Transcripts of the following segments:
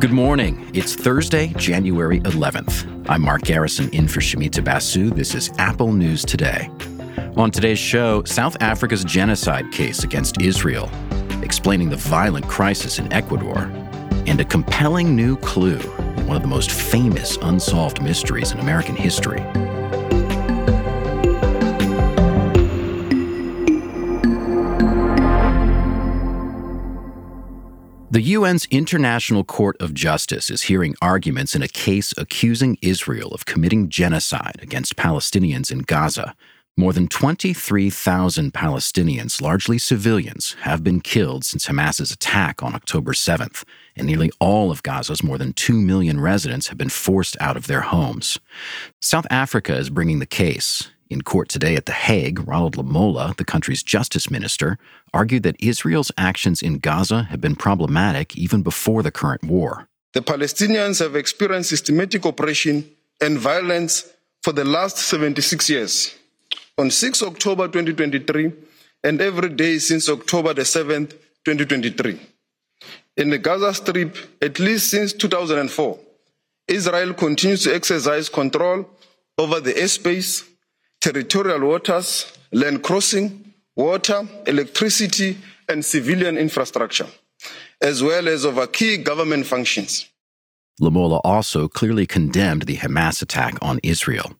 Good morning. It's Thursday, January 11th. I'm Mark Garrison in for Shumita Basu. This is Apple News Today. On today's show, South Africa's genocide case against Israel, explaining the violent crisis in Ecuador, and a compelling new clue in one of the most famous unsolved mysteries in American history. The UN's International Court of Justice is hearing arguments in a case accusing Israel of committing genocide against Palestinians in Gaza. More than 23,000 Palestinians, largely civilians, have been killed since Hamas's attack on October 7th, and nearly all of Gaza's more than 2 million residents have been forced out of their homes. South Africa is bringing the case. In court today at The Hague, Ronald Lamola, the country's justice minister, argued that Israel's actions in Gaza have been problematic even before the current war. The Palestinians have experienced systematic oppression and violence for the last 76 years. On 6 October 2023, and every day since October the 7th, 2023. In the Gaza Strip, at least since 2004, Israel continues to exercise control over the airspace, territorial waters, land crossing, water, electricity, and civilian infrastructure, as well as over key government functions. Lamola also clearly condemned the Hamas attack on Israel.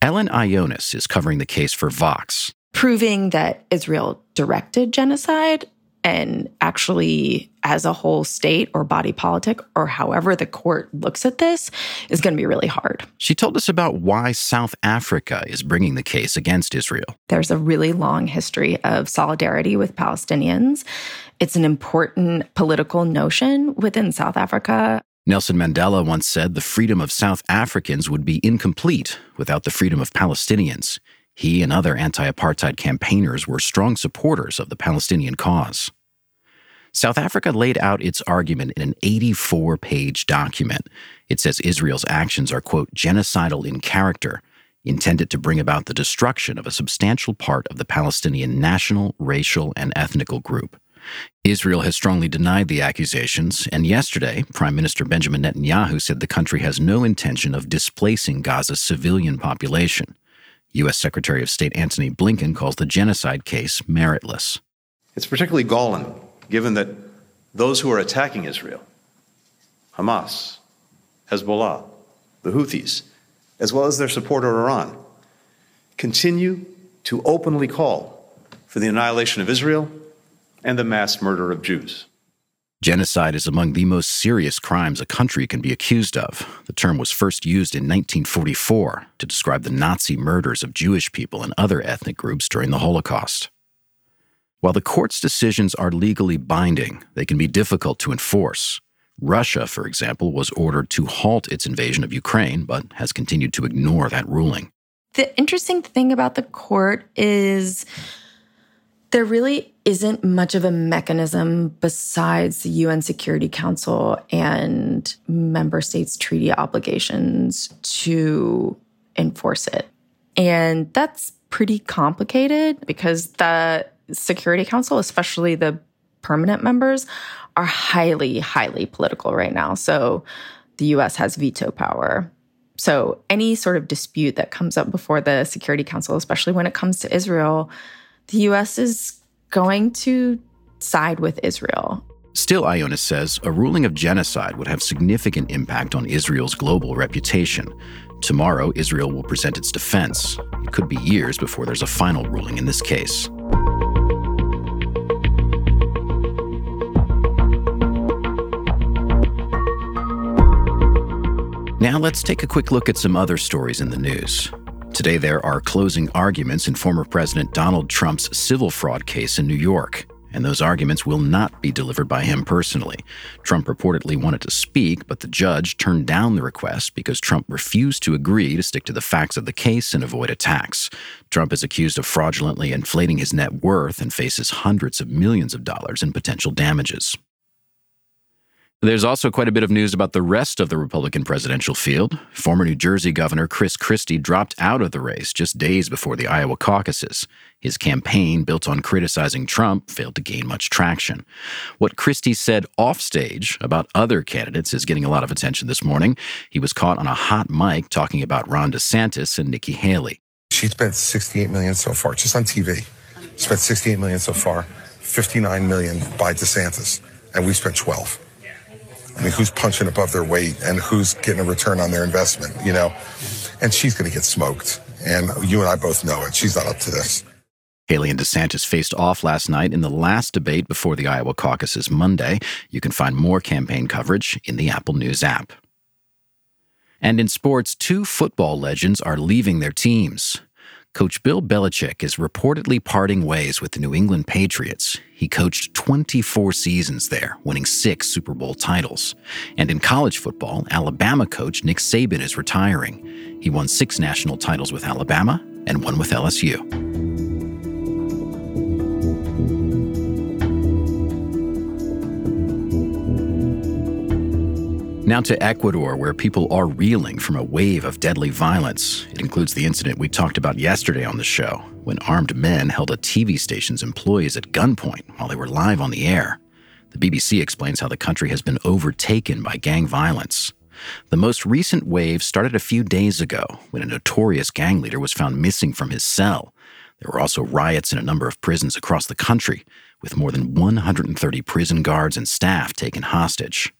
Ellen Ioanes is covering the case for Vox. Proving that Israel directed genocide and actually as a whole state or body politic or however the court looks at this is going to be really hard. She told us about why South Africa is bringing the case against Israel. There's a really long history of solidarity with Palestinians. It's an important political notion within South Africa. Nelson Mandela once said the freedom of South Africans would be incomplete without the freedom of Palestinians. He and other anti apartheid campaigners were strong supporters of the Palestinian cause. South Africa laid out its argument in an 84 page document. It says Israel's actions are, quote, genocidal in character, intended to bring about the destruction of a substantial part of the Palestinian national, racial, and ethnical group. Israel has strongly denied the accusations, and yesterday, Prime Minister Benjamin Netanyahu said the country has no intention of displacing Gaza's civilian population. U.S. Secretary of State Antony Blinken calls the genocide case meritless. It's particularly galling given that those who are attacking Israel, Hamas, Hezbollah, the Houthis, as well as their supporter Iran, continue to openly call for the annihilation of Israel and the mass murder of Jews. Genocide is among the most serious crimes a country can be accused of. The term was first used in 1944 to describe the Nazi murders of Jewish people and other ethnic groups during the Holocaust. While the court's decisions are legally binding, they can be difficult to enforce. Russia, for example, was ordered to halt its invasion of Ukraine, but has continued to ignore that ruling. The interesting thing about the court is there really isn't much of a mechanism besides the UN Security Council and member states' treaty obligations to enforce it. And that's pretty complicated because the Security Council, especially the permanent members, are highly, highly political right now. So the US has veto power. So any sort of dispute that comes up before the Security Council, especially when it comes to Israel, the US is going to side with Israel. Still, Ioanes says a ruling of genocide would have significant impact on Israel's global reputation. Tomorrow, Israel will present its defense. It could be years before there's a final ruling in this case. Now let's take a quick look at some other stories in the news. Today, there are closing arguments in former President Donald Trump's civil fraud case in New York, and those arguments will not be delivered by him personally. Trump reportedly wanted to speak, but the judge turned down the request because Trump refused to agree to stick to the facts of the case and avoid attacks. Trump is accused of fraudulently inflating his net worth and faces hundreds of millions of dollars in potential damages. There's also quite a bit of news about the rest of the Republican presidential field. Former New Jersey Governor Chris Christie dropped out of the race just days before the Iowa caucuses. His campaign, built on criticizing Trump, failed to gain much traction. What Christie said offstage about other candidates is getting a lot of attention this morning. He was caught on a hot mic talking about Ron DeSantis and Nikki Haley. She spent 68 million so far, just on TV. Spent 68 million so far, 59 million by DeSantis, and we spent 12. I mean, who's punching above their weight and who's getting a return on their investment, you know? And she's going to get smoked. And you and I both know it. She's not up to this. Haley and DeSantis faced off last night in the last debate before the Iowa caucuses Monday. You can find more campaign coverage in the Apple News app. And in sports, two football legends are leaving their teams. Coach Bill Belichick is reportedly parting ways with the New England Patriots. He coached 24 seasons there, winning six Super Bowl titles. And in college football, Alabama coach Nick Saban is retiring. He won six national titles with Alabama and one with LSU. Now to Ecuador, where people are reeling from a wave of deadly violence. It includes the incident we talked about yesterday on the show, when armed men held a TV station's employees at gunpoint while they were live on the air. The BBC explains how the country has been overtaken by gang violence. The most recent wave started a few days ago when a notorious gang leader was found missing from his cell. There were also riots in a number of prisons across the country, with more than 130 prison guards and staff taken hostage.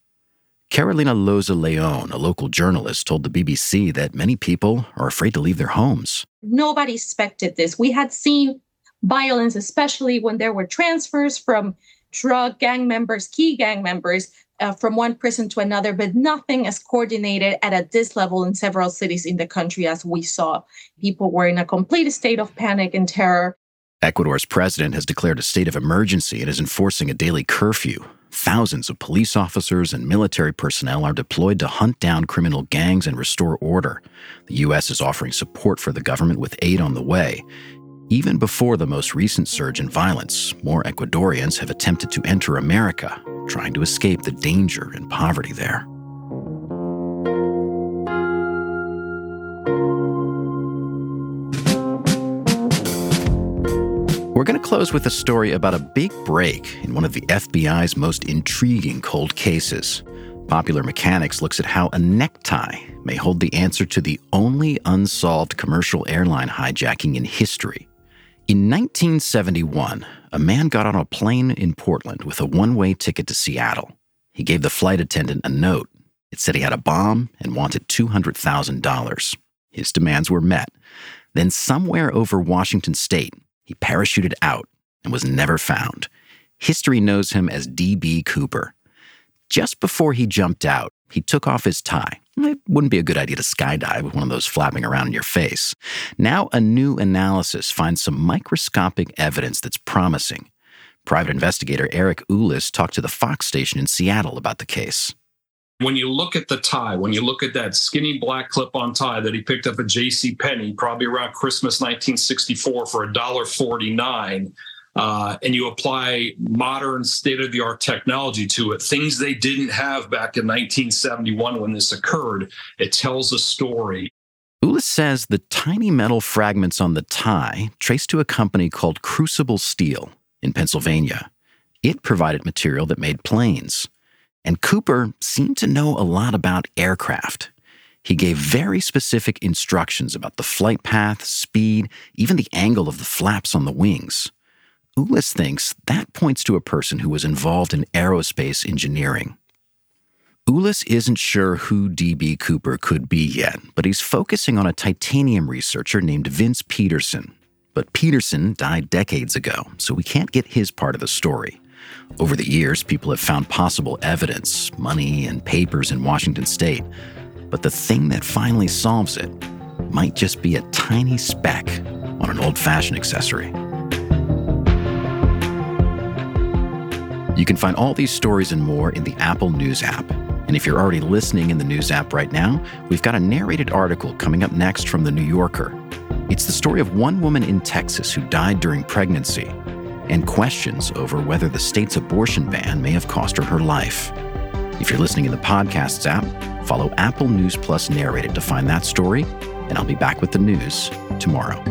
Carolina Loza Leon, a local journalist, told the BBC that many people are afraid to leave their homes. Nobody expected this. We had seen violence, especially when there were transfers from drug gang members, key gang members, uh, from one prison to another, but nothing as coordinated at this level in several cities in the country as we saw. People were in a complete state of panic and terror. Ecuador's president has declared a state of emergency and is enforcing a daily curfew. Thousands of police officers and military personnel are deployed to hunt down criminal gangs and restore order. The U.S. is offering support for the government with aid on the way. Even before the most recent surge in violence, more Ecuadorians have attempted to enter America, trying to escape the danger and poverty there. Going to close with a story about a big break in one of the FBI's most intriguing cold cases. Popular Mechanics looks at how a necktie may hold the answer to the only unsolved commercial airline hijacking in history. In 1971, a man got on a plane in Portland with a one way ticket to Seattle. He gave the flight attendant a note. It said he had a bomb and wanted $200,000. His demands were met. Then, somewhere over Washington state, he parachuted out and was never found. History knows him as D.B. Cooper. Just before he jumped out, he took off his tie. It wouldn't be a good idea to skydive with one of those flapping around in your face. Now, a new analysis finds some microscopic evidence that's promising. Private investigator Eric Ulis talked to the Fox station in Seattle about the case. When you look at the tie, when you look at that skinny black clip-on tie that he picked up at J.C. Penney, probably around Christmas 1964 for a $1.49, uh, and you apply modern state-of-the-art technology to it, things they didn't have back in 1971 when this occurred, it tells a story. Ulis says the tiny metal fragments on the tie trace to a company called Crucible Steel in Pennsylvania. It provided material that made planes. And Cooper seemed to know a lot about aircraft. He gave very specific instructions about the flight path, speed, even the angle of the flaps on the wings. Ulis thinks that points to a person who was involved in aerospace engineering. Ulis isn't sure who D.B. Cooper could be yet, but he's focusing on a titanium researcher named Vince Peterson. But Peterson died decades ago, so we can't get his part of the story. Over the years, people have found possible evidence, money, and papers in Washington state. But the thing that finally solves it might just be a tiny speck on an old fashioned accessory. You can find all these stories and more in the Apple News app. And if you're already listening in the News app right now, we've got a narrated article coming up next from The New Yorker. It's the story of one woman in Texas who died during pregnancy and questions over whether the state's abortion ban may have cost her her life. If you're listening in the podcasts app, follow Apple News Plus Narrated to find that story, and I'll be back with the news tomorrow.